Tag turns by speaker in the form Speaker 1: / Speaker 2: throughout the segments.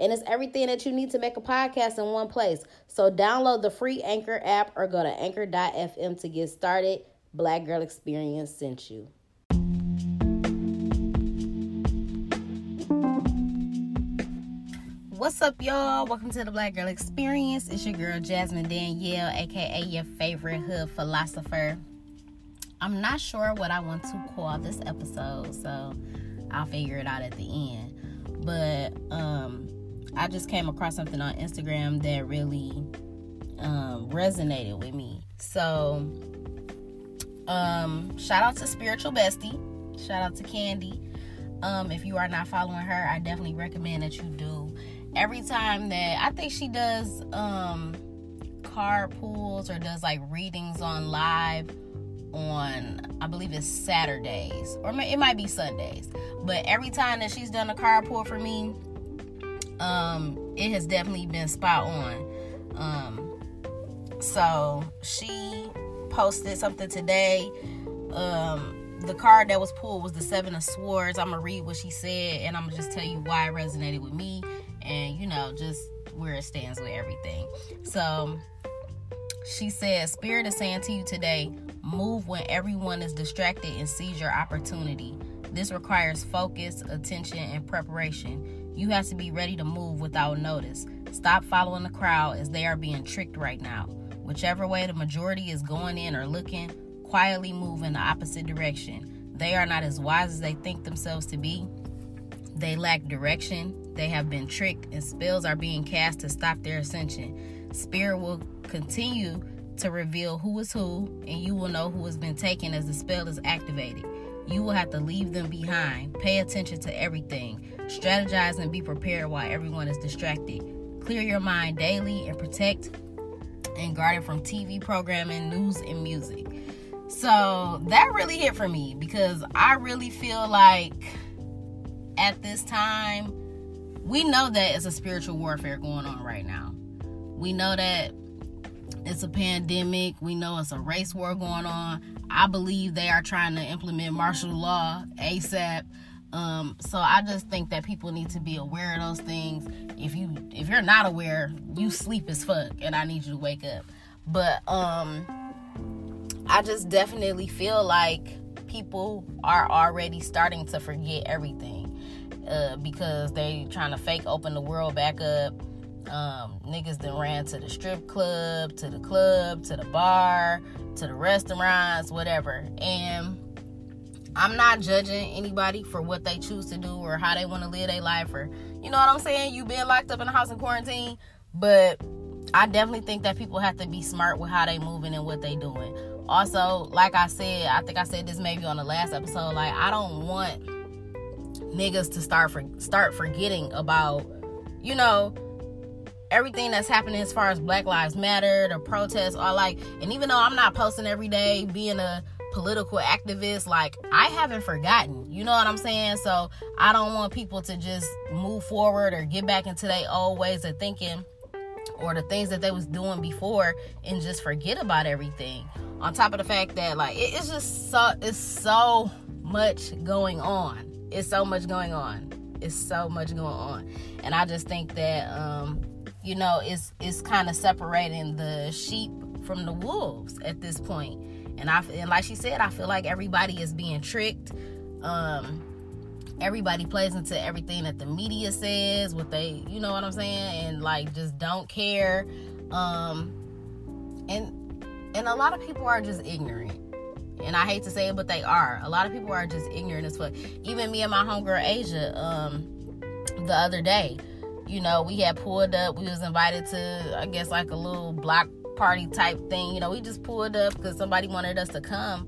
Speaker 1: And it's everything that you need to make a podcast in one place. So download the free Anchor app or go to anchor.fm to get started. Black Girl Experience sent you. What's up, y'all? Welcome to the Black Girl Experience. It's your girl Jasmine Danielle, aka your favorite hood philosopher. I'm not sure what I want to call this episode, so I'll figure it out at the end. But um, I just came across something on Instagram that really um, resonated with me. So, um, shout out to Spiritual Bestie. Shout out to Candy. Um, if you are not following her, I definitely recommend that you do. Every time that I think she does um, pulls or does like readings on live on I believe it's Saturdays or it might be Sundays. But every time that she's done a card pull for me, um, it has definitely been spot on. Um, so she posted something today. Um, the card that was pulled was the Seven of Swords. I'm gonna read what she said, and I'm gonna just tell you why it resonated with me, and you know, just where it stands with everything. So she said, Spirit is saying to you today, move when everyone is distracted and seize your opportunity. This requires focus, attention, and preparation. You have to be ready to move without notice. Stop following the crowd as they are being tricked right now. Whichever way the majority is going in or looking, quietly move in the opposite direction. They are not as wise as they think themselves to be. They lack direction. They have been tricked, and spells are being cast to stop their ascension. Spirit will continue to reveal who is who, and you will know who has been taken as the spell is activated. You will have to leave them behind. Pay attention to everything. Strategize and be prepared while everyone is distracted. Clear your mind daily and protect and guard it from TV programming, news, and music. So that really hit for me because I really feel like at this time, we know that it's a spiritual warfare going on right now. We know that it's a pandemic. We know it's a race war going on. I believe they are trying to implement martial law ASAP. Um, so I just think that people need to be aware of those things. If you if you're not aware, you sleep as fuck, and I need you to wake up. But um, I just definitely feel like people are already starting to forget everything uh, because they trying to fake open the world back up um, niggas then ran to the strip club, to the club, to the bar, to the restaurants, whatever. And I'm not judging anybody for what they choose to do or how they want to live their life or you know what I'm saying? You being locked up in a house in quarantine, but I definitely think that people have to be smart with how they moving and what they doing. Also, like I said, I think I said this maybe on the last episode, like I don't want niggas to start for start forgetting about, you know, everything that's happening as far as Black Lives Matter, the protests, are like, and even though I'm not posting every day, being a political activist, like I haven't forgotten. You know what I'm saying? So I don't want people to just move forward or get back into their old ways of thinking or the things that they was doing before and just forget about everything. On top of the fact that like it, it's just so it's so much going on. It's so much going on. It's so much going on. And I just think that um you know it's it's kind of separating the sheep from the wolves at this point and i and like she said i feel like everybody is being tricked um everybody plays into everything that the media says what they you know what i'm saying and like just don't care um and and a lot of people are just ignorant and I hate to say it, but they are. A lot of people are just ignorant as fuck. Even me and my homegirl Asia, um, the other day, you know, we had pulled up. We was invited to, I guess, like a little block party type thing. You know, we just pulled up because somebody wanted us to come.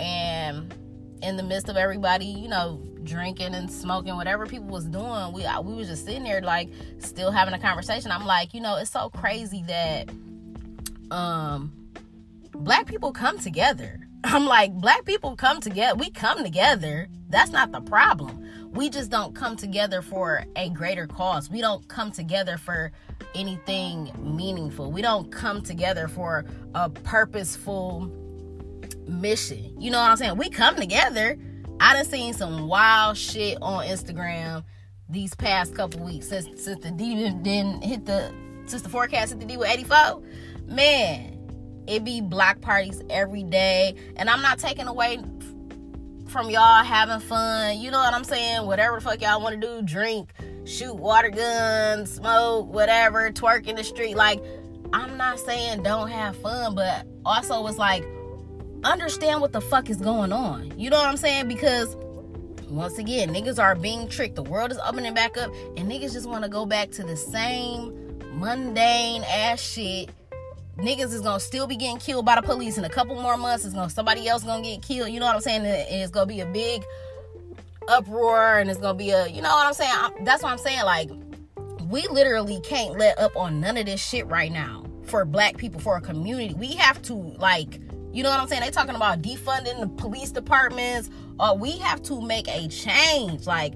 Speaker 1: And in the midst of everybody, you know, drinking and smoking, whatever people was doing, we we was just sitting there like still having a conversation. I'm like, you know, it's so crazy that um black people come together. I'm like, black people come together. We come together. That's not the problem. We just don't come together for a greater cause. We don't come together for anything meaningful. We don't come together for a purposeful mission. You know what I'm saying? We come together. I done seen some wild shit on Instagram these past couple weeks since since the D didn't hit the since the forecast hit the D with 84. Man, it be block parties every day. And I'm not taking away from y'all having fun. You know what I'm saying? Whatever the fuck y'all want to do, drink, shoot water guns, smoke, whatever, twerk in the street. Like, I'm not saying don't have fun, but also it's like understand what the fuck is going on. You know what I'm saying? Because once again, niggas are being tricked. The world is opening back up, and niggas just want to go back to the same mundane ass shit niggas is gonna still be getting killed by the police in a couple more months. It's gonna somebody else gonna get killed. You know what I'm saying? it's gonna be a big uproar, and it's gonna be a you know what I'm saying. that's what I'm saying. Like we literally can't let up on none of this shit right now for black people for a community. We have to like. You know what I'm saying? They talking about defunding the police departments. Or we have to make a change. Like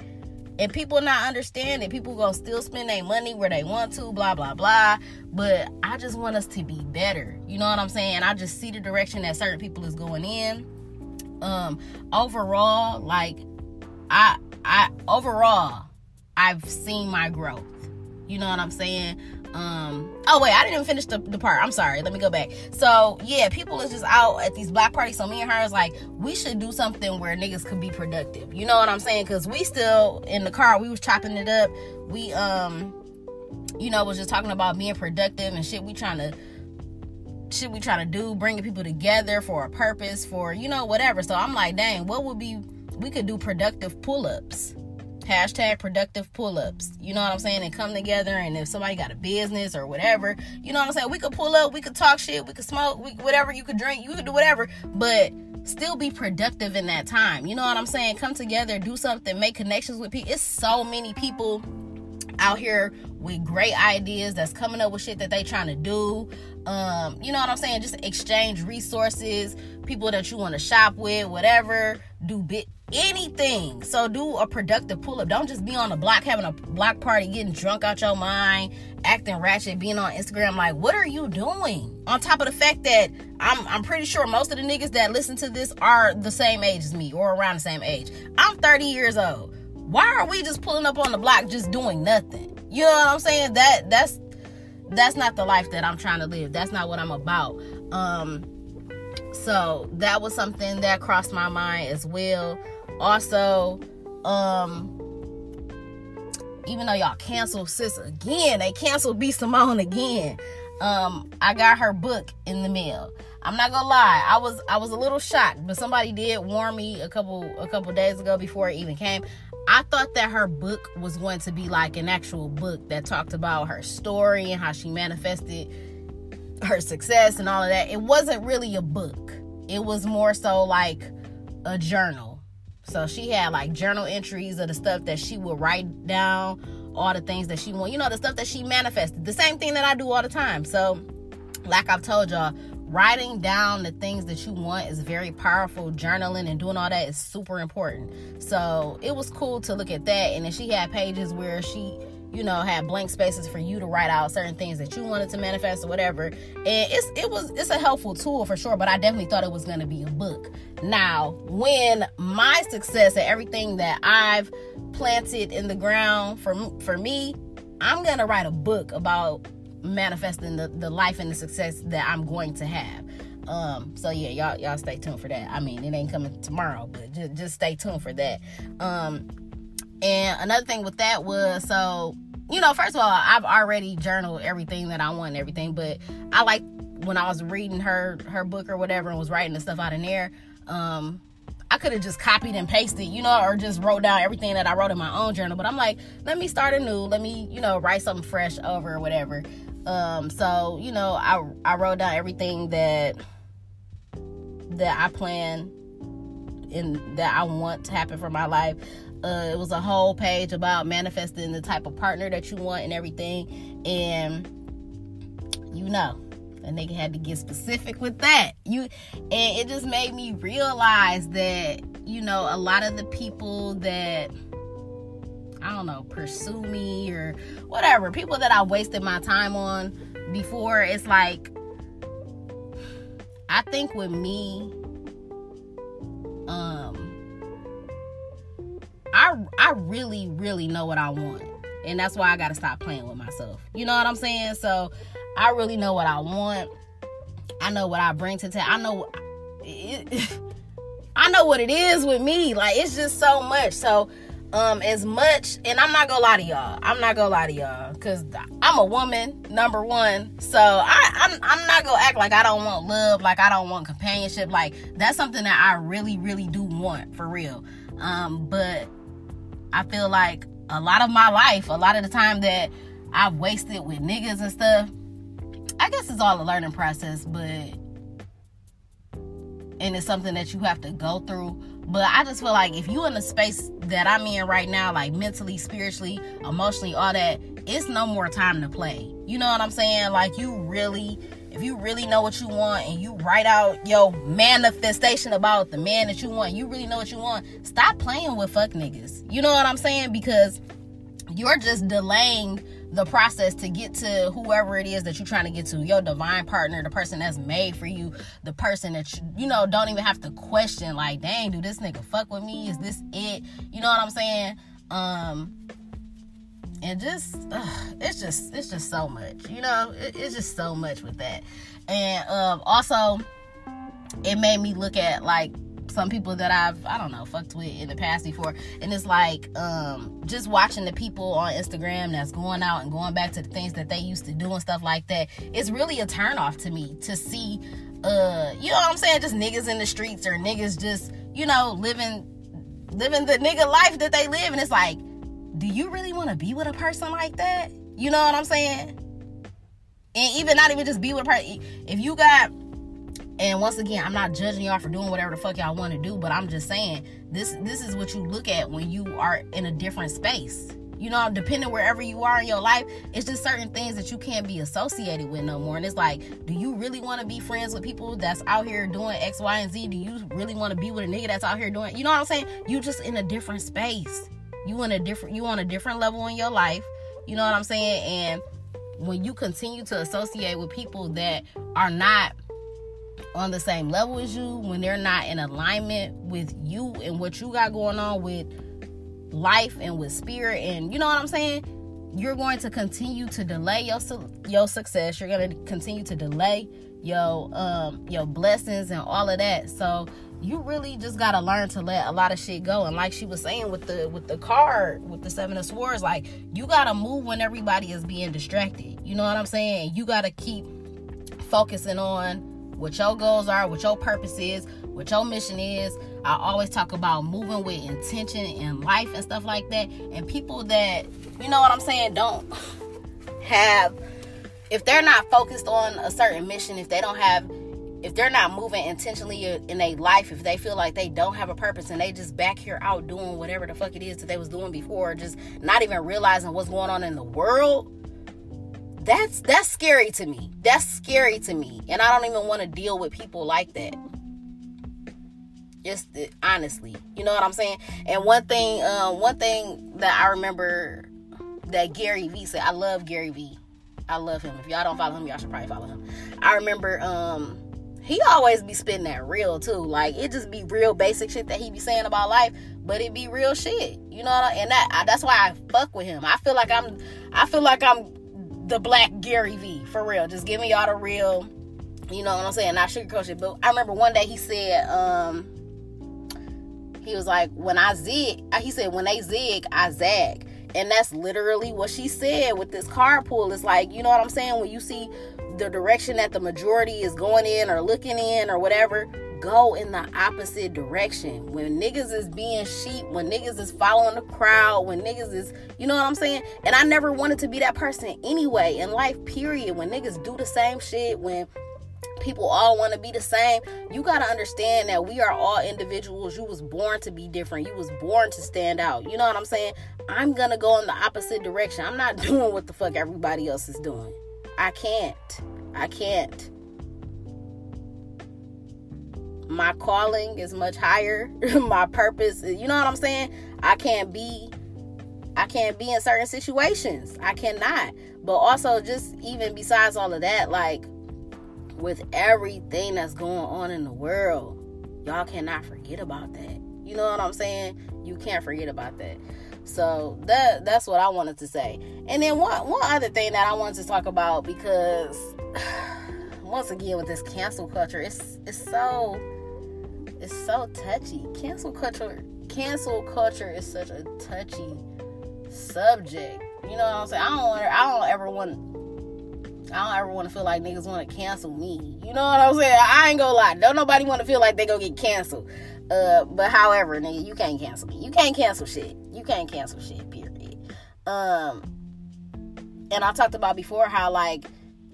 Speaker 1: and people not understanding people gonna still spend their money where they want to blah blah blah. But i just want us to be better. You know what i'm saying? I just see the direction that certain people is going in. Um overall like i i overall i've seen my growth. You know what i'm saying um oh wait i didn't even finish the, the part. I'm sorry. Let me go back. So yeah people is just out at these black parties. So me and her is like we should do something where niggas could be productive. You know what i'm saying? Because we still in the car we was chopping it up. We um you know was just talking about being productive and shit we trying to shit we trying to do bringing people together for a purpose for you know whatever. So i'm like dang what would be we could do productive pull-ups hashtag productive pull-ups. You know what i'm saying? And come together and if somebody got a business or whatever you know what i'm saying? We could pull up we could talk shit we could smoke we, whatever you could drink you could do whatever but still be productive in that time. You know what i'm saying? Come together do something make connections with people. It's so many people out here with great ideas that's coming up with shit that they trying to do. Um you know what i'm saying? Just exchange resources people that you want to shop with whatever do bit anything. So do a productive pull up. Don't just be on the block having a block party, getting drunk out your mind, acting ratchet, being on Instagram. Like, what are you doing? On top of the fact that I'm I'm pretty sure most of the niggas that listen to this are the same age as me or around the same age. I'm 30 years old. Why are we just pulling up on the block just doing nothing? You know what I'm saying? That that's that's not the life that I'm trying to live. That's not what I'm about. Um so that was something that crossed my mind as well also um even though y'all canceled sis again they canceled b simone again. Um i got her book in the mail. I'm not gonna lie i was i was a little shocked but somebody did warn me a couple a couple days ago before it even came. I thought that her book was going to be like an actual book that talked about her story and how she manifested her success and all of that. It wasn't really a book. It was more so like a journal so she had like journal entries of the stuff that she would write down, all the things that she want, you know, the stuff that she manifested. The same thing that I do all the time. So, like I've told y'all, writing down the things that you want is very powerful. Journaling and doing all that is super important. So it was cool to look at that. And then she had pages where she you know, have blank spaces for you to write out certain things that you wanted to manifest or whatever. And it's it was it's a helpful tool for sure, but I definitely thought it was gonna be a book. Now, when my success and everything that I've planted in the ground for for me, I'm gonna write a book about manifesting the, the life and the success that I'm going to have. Um, so yeah, y'all y'all stay tuned for that. I mean, it ain't coming tomorrow, but just, just stay tuned for that. Um, and another thing with that was so, you know, first of all, I've already journaled everything that I want and everything, but I like when I was reading her her book or whatever and was writing the stuff out in there, um, I could have just copied and pasted, you know, or just wrote down everything that I wrote in my own journal. But I'm like, let me start anew. Let me, you know, write something fresh over or whatever. Um, so, you know, I I wrote down everything that that I plan and that I want to happen for my life. Uh, it was a whole page about manifesting the type of partner that you want and everything. And you know, And they had to get specific with that. You and it just made me realize that, you know, a lot of the people that I don't know, pursue me or whatever, people that I wasted my time on before, it's like I think with me, um, I I really really know what I want, and that's why I got to stop playing with myself. You know what I'm saying? So I really know what I want. I know what I bring to town. I know. It, I know what it is with me. Like it's just so much. So um as much and i'm not gonna lie to y'all i'm not gonna lie to y'all because i'm a woman number one so I, I'm, I'm not gonna act like i don't want love like i don't want companionship like that's something that i really really do want for real um but i feel like a lot of my life a lot of the time that i've wasted with niggas and stuff i guess it's all a learning process but and it's something that you have to go through but I just feel like if you in the space that I'm in right now, like mentally, spiritually, emotionally, all that, it's no more time to play. You know what I'm saying? Like you really, if you really know what you want and you write out your manifestation about the man that you want, you really know what you want, stop playing with fuck niggas. You know what I'm saying? Because you're just delaying the process to get to whoever it is that you're trying to get to your divine partner the person that's made for you the person that you, you know don't even have to question like dang do this nigga fuck with me is this it you know what i'm saying um and just it's just it's just so much you know? It, it's just so much with that. And um also it made me look at like some people that I've I don't know fucked with in the past before, and it's like um, just watching the people on Instagram that's going out and going back to the things that they used to do and stuff like that. It's really a turn off to me to see, uh, you know what I'm saying, just niggas in the streets or niggas just you know living living the nigga life that they live, and it's like, do you really want to be with a person like that? You know what I'm saying? And even not even just be with a person. If you got and once again, I'm not judging y'all for doing whatever the fuck y'all want to do, but I'm just saying this this is what you look at when you are in a different space. You know, depending wherever you are in your life, it's just certain things that you can't be associated with no more. And it's like, do you really want to be friends with people that's out here doing X, Y, and Z? Do you really want to be with a nigga that's out here doing you know what I'm saying? You just in a different space. You in a different you on a different level in your life. You know what I'm saying? And when you continue to associate with people that are not on the same level as you, when they're not in alignment with you and what you got going on with life and with spirit, and you know what I'm saying, you're going to continue to delay your your success. You're going to continue to delay your um your blessings and all of that. So you really just gotta learn to let a lot of shit go. And like she was saying with the with the card with the seven of swords, like you gotta move when everybody is being distracted. You know what I'm saying? You gotta keep focusing on what your goals are, what your purpose is, what your mission is. I always talk about moving with intention in life and stuff like that. And people that, you know what I'm saying, don't have, if they're not focused on a certain mission, if they don't have, if they're not moving intentionally in a life, if they feel like they don't have a purpose and they just back here out doing whatever the fuck it is that they was doing before, just not even realizing what's going on in the world, that's that's scary to me. That's scary to me. And I don't even want to deal with people like that. Just uh, honestly, you know what I'm saying? And one thing, um, one thing that I remember that Gary Vee said, I love Gary Vee. I love him. If y'all don't follow him, y'all should probably follow him. I remember um he always be spitting that real too. Like it just be real basic shit that he be saying about life, but it be real shit. You know, I, and that that's why I fuck with him. I feel like I'm I feel like I'm the black Gary Vee for real. Just give me all the real, you know what I'm saying? Not sugarcoat it. But I remember one day he said, um, he was like, when I zig, he said, when they zig, I zag. And that's literally what she said with this card pull. It's like, you know what I'm saying? When you see the direction that the majority is going in or looking in or whatever, go in the opposite direction. When niggas is being sheep, when niggas is following the crowd, when niggas is, you know what I'm saying? And I never wanted to be that person anyway in life, period. When niggas do the same shit, when people all want to be the same. You got to understand that we are all individuals. You was born to be different. You was born to stand out. You know what i'm saying? I'm gonna go in the opposite direction. I'm not doing what the fuck everybody else is doing. I can't. I can't. My calling is much higher. my purpose, you know what I'm saying? I can't be I can't be in certain situations. I cannot. But also just even besides all of that, like with everything that's going on in the world, y'all cannot forget about that. You know what I'm saying? You can't forget about that. So that that's what I wanted to say. And then one one other thing that I wanted to talk about because once again with this cancel culture, it's it's so it's so touchy. Cancel culture cancel culture is such a touchy subject. You know what I'm saying? I don't want I don't ever want I don't ever want to feel like niggas want to cancel me. You know what I'm saying? I ain't gonna lie. Don't nobody want to feel like they gonna get canceled. Uh, but however, nigga, you can't cancel me. You can't cancel shit. You can't cancel shit. Period. Um, and I talked about before how like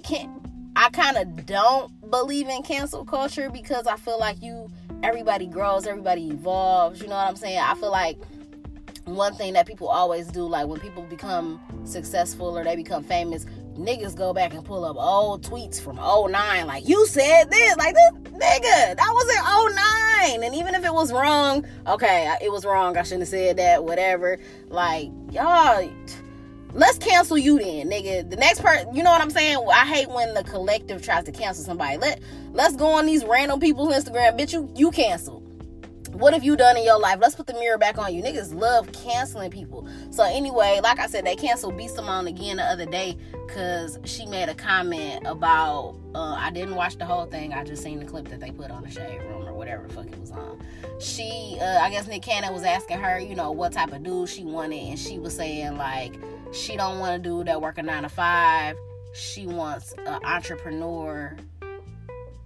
Speaker 1: can I kind of don't believe in cancel culture because I feel like you everybody grows, everybody evolves. You know what I'm saying? I feel like one thing that people always do, like when people become successful or they become famous, niggas go back and pull up old tweets from 09 like you said this like this nigga that was in 09 and even if it was wrong okay it was wrong i shouldn't have said that whatever like y'all let's cancel you then nigga. The next part you know what i'm saying? I hate when the collective tries to cancel somebody. Let let's go on these random people's instagram bitch you you cancel what have you done in your life? Let's put the mirror back on you. Niggas love canceling people. So anyway, like I said, they canceled B Simone again the other day because she made a comment about. Uh, I didn't watch the whole thing. I just seen the clip that they put on the shade room or whatever the fuck it was on. She, uh, I guess Nick Cannon was asking her, you know, what type of dude she wanted, and she was saying like she don't want a dude that work a nine to five. She wants an entrepreneur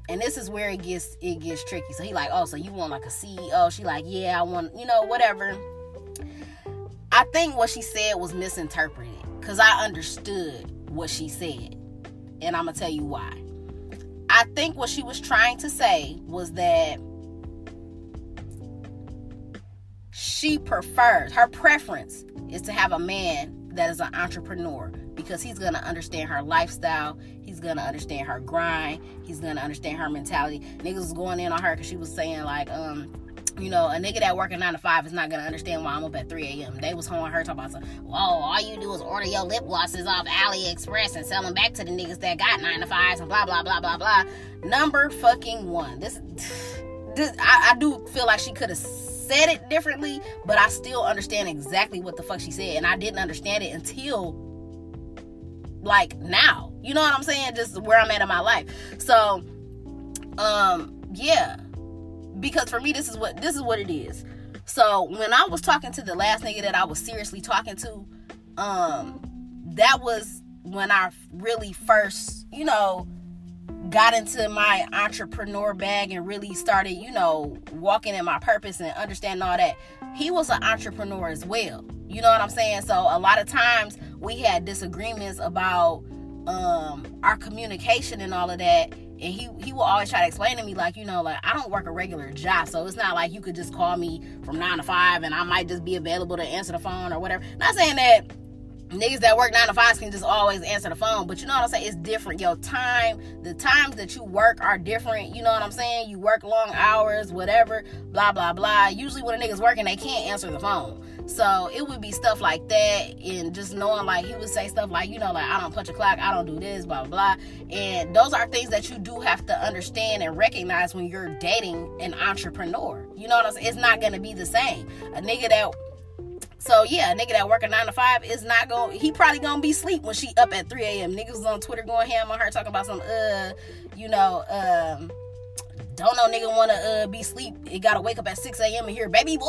Speaker 1: and this is where it gets it gets tricky. So he like, oh, so you want like a CEO? She like, yeah, I want, you know, whatever. I think what she said was misinterpreted because I understood what she said, and I'm gonna tell you why. I think what she was trying to say was that she prefers her preference is to have a man that is an entrepreneur because he's gonna understand her lifestyle. He's gonna understand her grind. He's gonna understand her mentality. Niggas was going in on her because she was saying like, um, you know, a nigga that working nine to five is not gonna understand why I'm up at 3 a.m. They was on her talking about, whoa, all you do is order your lip glosses off AliExpress and sell them back to the niggas that got nine to fives and blah blah blah blah blah. Number fucking one. This, this I, I do feel like she could have said it differently, but I still understand exactly what the fuck she said, and I didn't understand it until like now. You know what I'm saying? Just where I'm at in my life. So, um, yeah. Because for me, this is what this is what it is. So when I was talking to the last nigga that I was seriously talking to, um, that was when I really first, you know, got into my entrepreneur bag and really started, you know, walking in my purpose and understanding all that. He was an entrepreneur as well. You know what I'm saying? So a lot of times we had disagreements about um our communication and all of that and he he will always try to explain to me like you know like I don't work a regular job so it's not like you could just call me from 9 to 5 and I might just be available to answer the phone or whatever not saying that niggas that work nine to five can just always answer the phone. But you know what I'm saying? It's different. Your time, the times that you work are different. You know what I'm saying? You work long hours, whatever, blah, blah, blah. Usually when a nigga's working, they can't answer the phone. So it would be stuff like that, and just knowing like he would say stuff like, you know, like I don't punch a clock, I don't do this, blah blah blah. And those are things that you do have to understand and recognize when you're dating an entrepreneur. You know what I'm saying? It's not gonna be the same. A nigga that so yeah, a nigga that work a nine to five is not. To. He probably gonna be sleep when she up at three a.m. Niggas was on Twitter going ham on her talking about some uh, you know, um, don't know nigga wanna uh be sleep. It gotta wake up at six a.m. and hear baby boy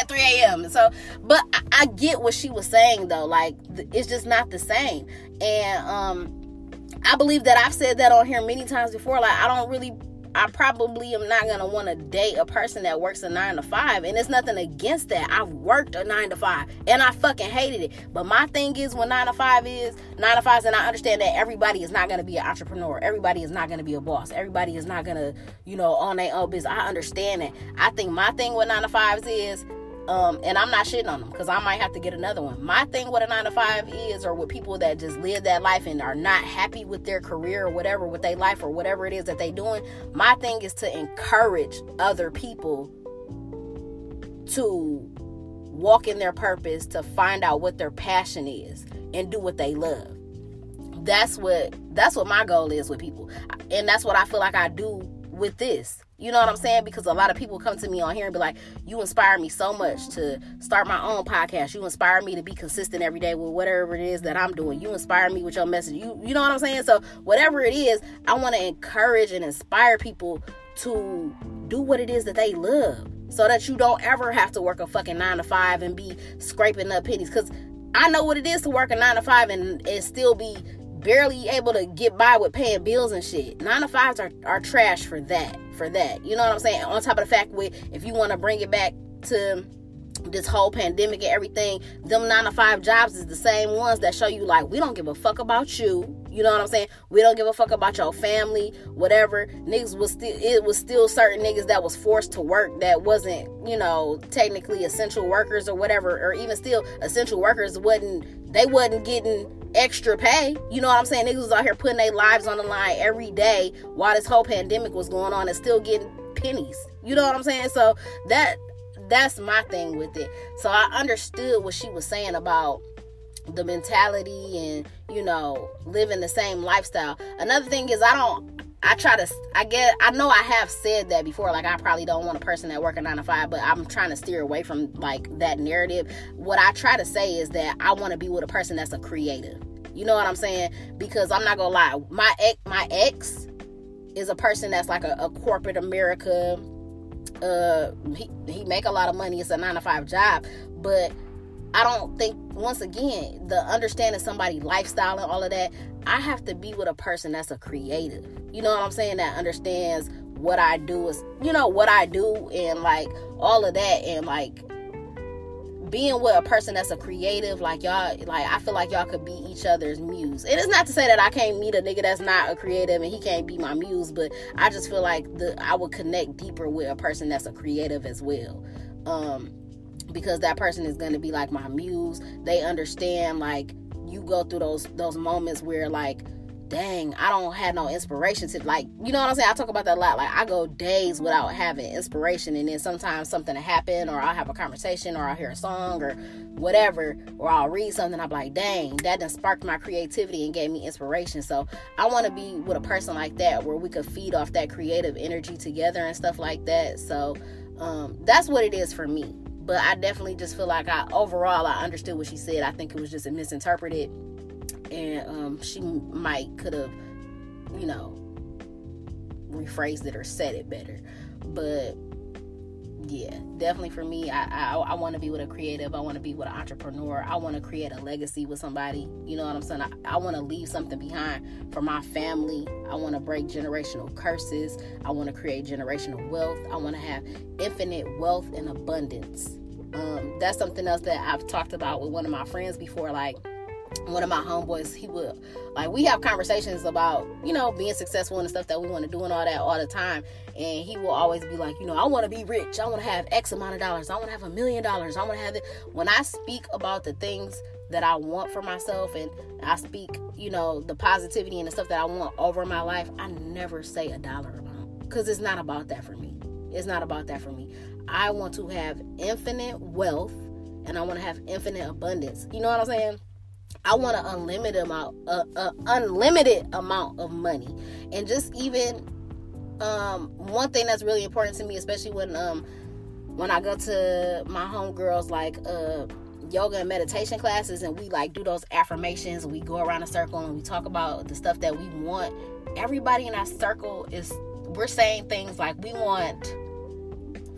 Speaker 1: at three a.m. So, but I, I get what she was saying though. Like it's just not the same. And um, I believe that I've said that on here many times before. Like I don't really I probably am not gonna want to date a person that works a nine to five, and it's nothing against that. I've worked a nine to five, and I fucking hated it. But my thing is, when nine to five is nine to fives, and I understand that everybody is not gonna be an entrepreneur. Everybody is not gonna be a boss. Everybody is not gonna, you know, on their own business. I understand that. I think my thing with nine to fives is Um, and I'm not shitting on them because I might have to get another one. My thing with a nine to five is, or with people that just live that life and are not happy with their career or whatever, with their life or whatever it is that they're doing. My thing is to encourage other people to walk in their purpose, to find out what their passion is, and do what they love. That's what that's what my goal is with people, and that's what I feel like I do with this. You know what I'm saying? Because a lot of people come to me on here and be like, You inspire me so much to start my own podcast. You inspire me to be consistent every day with whatever it is that I'm doing. You inspire me with your message. You you know what I'm saying? So whatever it is, I want to encourage and inspire people to do what it is that they love. So that you don't ever have to work a fucking nine to five and be scraping up pennies. Cause I know what it is to work a nine to five and, and still be barely able to get by with paying bills and shit. Nine to fives are, are trash for that. For that. You know what I'm saying? On top of the fact with if you want to bring it back to this whole pandemic and everything, them nine to five jobs is the same ones that show you like we don't give a fuck about you. You know what I'm saying? We don't give a fuck about your family, whatever. Niggas was still it was still certain niggas that was forced to work that wasn't, you know, technically essential workers or whatever, or even still essential workers wasn't they wasn't getting extra pay. You know what I'm saying? Niggas was out here putting their lives on the line every day while this whole pandemic was going on and still getting pennies. You know what I'm saying? So that that's my thing with it. So I understood what she was saying about the mentality and you know living the same lifestyle. Another thing is I don't I try to I get I know I have said that before like I probably don't want a person that work a 9 to 5 but I'm trying to steer away from like that narrative. What I try to say is that I want to be with a person that's a creative. You know what I'm saying? Because I'm not to lie. My ex my ex is a person that's like a, a corporate America uh he he make a lot of money. It's a 9 to 5 job, but I don't think once again the understanding somebody lifestyle and all of that I have to be with a person that's a creative. You know what I'm saying? That understands what I do is, you know, what I do and like all of that and like being with a person that's a creative, like y'all, like I feel like y'all could be each other's muse. It is not to say that I can't meet a nigga that's not a creative and he can't be my muse, but I just feel like the I would connect deeper with a person that's a creative as well. Um, because that person is gonna be like my muse. They understand like you go through those those moments where like dang, I don't have no inspiration to like, you know what I'm saying? I talk about that a lot. Like I go days without having inspiration and then sometimes something will happen or I'll have a conversation or I'll hear a song or whatever, or I'll read something, I'm like, dang, that done sparked my creativity and gave me inspiration. So I wanna be with a person like that where we could feed off that creative energy together and stuff like that. So um, that's what it is for me but I definitely just feel like I overall I understood what she said. I think it was just misinterpreted, and um, she might could have, you know, rephrased it or said it better. But yeah, definitely for me, I I, I want to be with a creative. I want to be with an entrepreneur. I want to create a legacy with somebody. You know what I'm saying? I, I want to leave something behind for my family. I want to break generational curses. I want to create generational wealth. I want to have infinite wealth and abundance. Um, that's something else that I've talked about with one of my friends before. Like one of my homeboys, he would like we have conversations about you know being successful and the stuff that we want to do and all that all the time. And he will always be like, you know, I want to be rich. I want to have X amount of dollars. I want to have a million dollars. I want to have it. When I speak about the things that I want for myself and I speak, you know, the positivity and the stuff that I want over my life, I never say a dollar amount because it's not about that for me. It's not about that for me. I want to have infinite wealth and I want to have infinite abundance. You know what I'm saying? I want an unlimited amount, a, a unlimited amount of money, and just even um, one thing that's really important to me, especially when um, when I go to my homegirls like uh, yoga and meditation classes, and we like do those affirmations, we go around a circle and we talk about the stuff that we want. Everybody in our circle is we're saying things like we want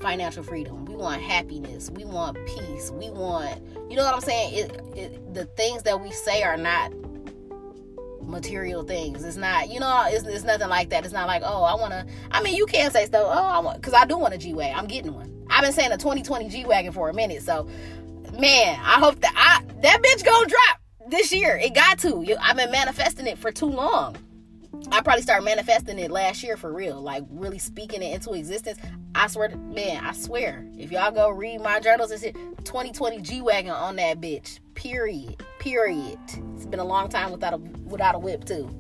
Speaker 1: financial freedom. Want happiness. We want peace. We want, you know what I'm saying? It, it, the things that we say are not material things. It's not, you know, it's, it's nothing like that. It's not like, oh, I want to, I mean, you can say stuff, oh, I want, because I do want a G Wagon. I'm getting one. I've been saying a 2020 G Wagon for a minute. So, man, I hope that I, that bitch gonna drop this year. It got to. I've been manifesting it for too long. I probably started manifesting it last year for real, like really speaking it into existence. I swear, man, I swear, if y'all go read my journals, it's 2020 G wagon on that bitch. Period. Period. It's been a long time without a without a whip too,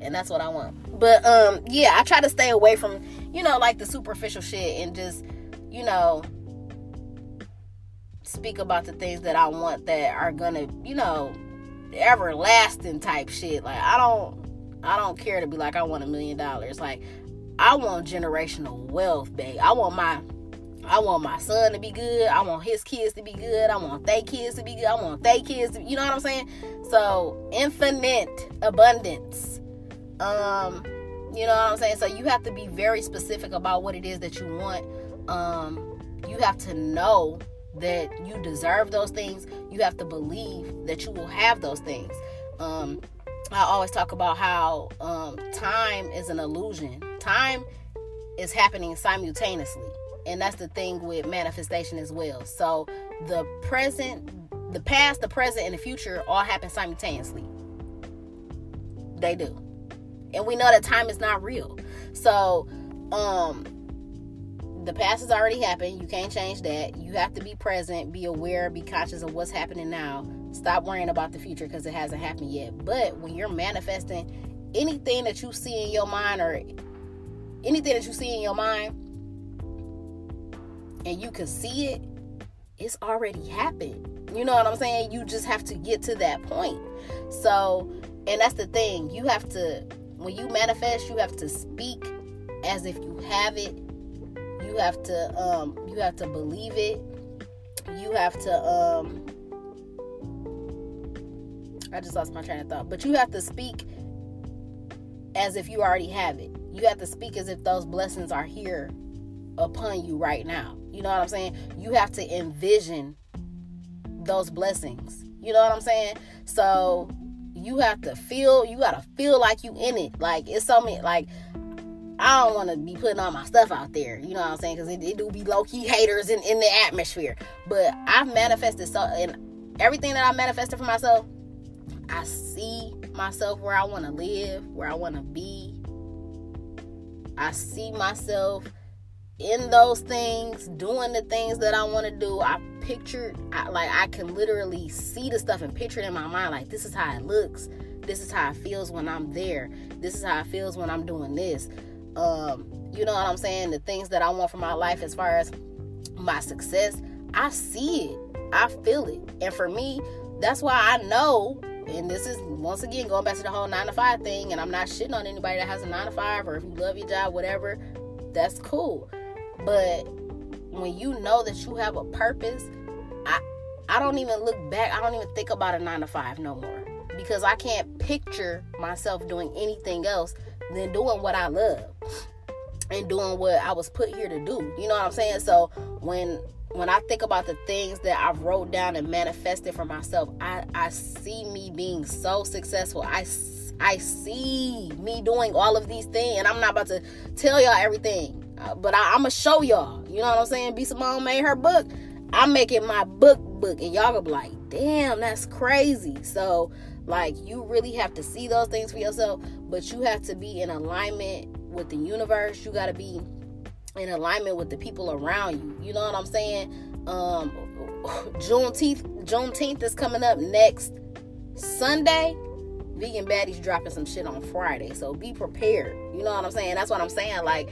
Speaker 1: and that's what I want. But um, yeah, I try to stay away from you know like the superficial shit and just you know speak about the things that I want that are gonna you know everlasting type shit. Like I don't I don't care to be like I want a million dollars. Like I want generational wealth, babe. I want my I want my son to be good. I want his kids to be good. I want they kids to be good. I want they kids to you know what I'm saying? So infinite abundance. Um, you know what I'm saying? So you have to be very specific about what it is that you want. Um, you have to know that you deserve those things. You have to believe that you will have those things. Um, I always talk about how um, time is an illusion. Time is happening simultaneously. And that's the thing with manifestation as well. So the present, the past, the present, and the future all happen simultaneously. They do. And we know that time is not real. So, um, the past has already happened. You can't change that. You have to be present, be aware, be conscious of what's happening now. Stop worrying about the future because it hasn't happened yet. But when you're manifesting anything that you see in your mind or anything that you see in your mind and you can see it, it's already happened. You know what I'm saying? You just have to get to that point. So, and that's the thing. You have to, when you manifest, you have to speak as if you have it you have to um you have to believe it you have to um i just lost my train of thought. But you have to speak as if you already have it. You have to speak as if those blessings are here upon you right now. You know what i'm saying? You have to envision those blessings. You know what i'm saying? So you have to feel you gotta feel like you in it. Like it's so many like I don't want to be putting all my stuff out there, you know what I'm saying? Because it, it, do be low key haters in, in the atmosphere. But I've manifested so, and everything that I manifested for myself, I see myself where I want to live, where I want to be. I see myself in those things, doing the things that I want to do. I pictured, I, like, I can literally see the stuff and picture it in my mind, like, this is how it looks. This is how it feels when I'm there. This is how it feels when I'm doing this um, you know what I'm saying? The things that I want for my life as far as my success, I see it, I feel it. And for me, that's why I know, and this is once again going back to the whole nine to five thing, and I'm not shitting on anybody that has a nine to five or if you love your job, whatever, that's cool. But when you know that you have a purpose, I I don't even look back, I don't even think about a nine to five no more. Because I can't picture myself doing anything else than doing what I love and doing what I was put here to do. You know what I'm saying? So when when I think about the things that I've wrote down and manifested for myself, I I see me being so successful. I I see me doing all of these things, and I'm not about to tell y'all everything, uh, but I, am gonna show y'all. You know what I'm saying? B Simone made her book. I'm making my book book, and y'all gonna be like, "Damn, that's crazy." So like you really have to see those things for yourself, but you have to be in alignment with the universe. You got to be in alignment with the people around you. You know what I'm saying? Um Juneteenth Juneteenth is coming up next Sunday. Vegan Baddies dropping some shit on Friday. So be prepared. You know what I'm saying? That's what I'm saying. Like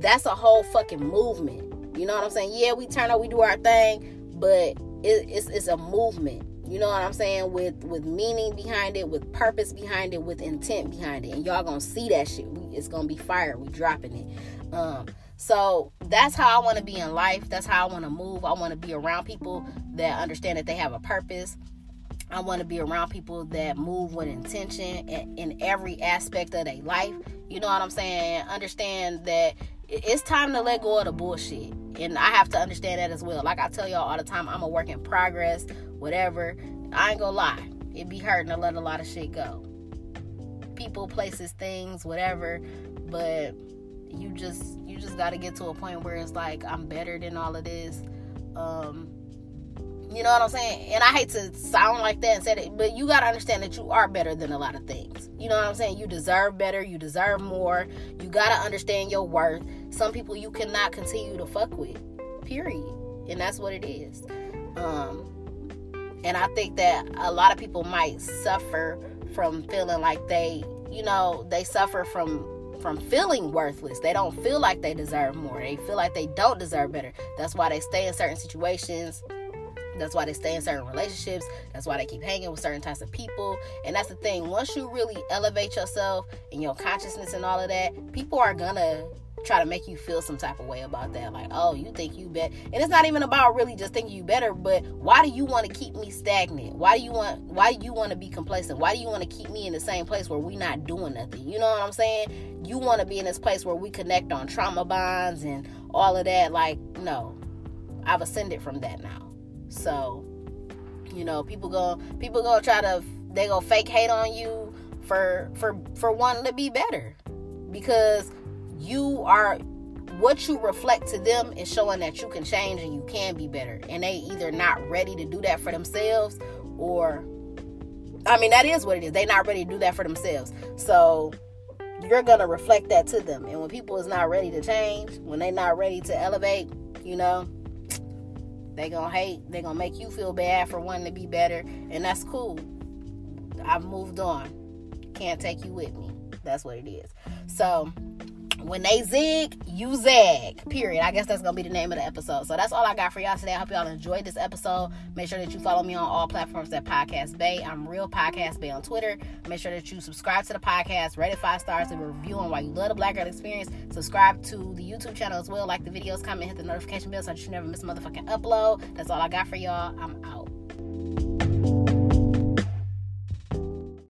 Speaker 1: that's a whole fucking movement. You know what I'm saying? Yeah, we turn up, we do our thing, but it, it's it's a movement you know what i'm saying with with meaning behind it with purpose behind it with intent behind it and y'all gonna see that shit we, it's gonna be fire we dropping it um so that's how i want to be in life that's how i want to move i want to be around people that understand that they have a purpose I want to be around people that move with intention in, every aspect of their life. You know what I'm saying? Understand that it's time to let go of the bullshit. And I have to understand that as well. Like I tell y'all all the time, I'm a work in progress whatever. I ain't gonna lie, it be hurting to let a lot of shit go. People, places, things, whatever, but you just you just got to get to a point where it's like I'm better than all of this. Um, You know what I'm saying? And I hate to sound like that and say it, but you gotta understand that you are better than a lot of things. You know what I'm saying? You deserve better, you deserve more. You gotta understand your worth. Some people you cannot continue to fuck with. Period. And that's what it is. Um and I think that a lot of people might suffer from feeling like they, you know, they suffer from from feeling worthless. They don't feel like they deserve more. They feel like they don't deserve better. That's why they stay in certain situations. That's why they stay in certain relationships. That's why they keep hanging with certain types of people. And that's the thing. Once you really elevate yourself and your consciousness and all of that, people are gonna try to make you feel some type of way about that. Like, oh, you think you bet. And it's not even about really just thinking you better, but why do you want to keep me stagnant? Why do you want why do you want to be complacent? Why do you want to keep me in the same place where we not doing nothing? You know what I'm saying? You want to be in this place where we connect on trauma bonds and all of that. Like, no. I've ascended from that now. So, you know, people go people go try to they go fake hate on you for for for wanting to be better. Because you are what you reflect to them is showing that you can change and you can be better. And they either not ready to do that for themselves or I mean that is what it is. They not ready to do that for themselves. So you're gonna reflect that to them. And when people is not ready to change, when they not ready to elevate, you know, they gonna hate, they gonna make you feel bad for wanting to be better, and that's cool. I've moved on. Can't take you with me. That's what it is. So when they zig, you zag. Period. I guess that's gonna be the name of the episode. So that's all I got for y'all today. I hope y'all enjoyed this episode. Make sure that you follow me on all platforms at Podcast Bay. I'm Real Podcast Bay on Twitter. Make sure that you subscribe to the podcast, rate it five stars, and review on why you love the Black Girl Experience. Subscribe to the YouTube channel as well. Like the videos, comment, hit the notification bell so that you never miss a motherfucking upload. That's all I got for y'all. I'm out.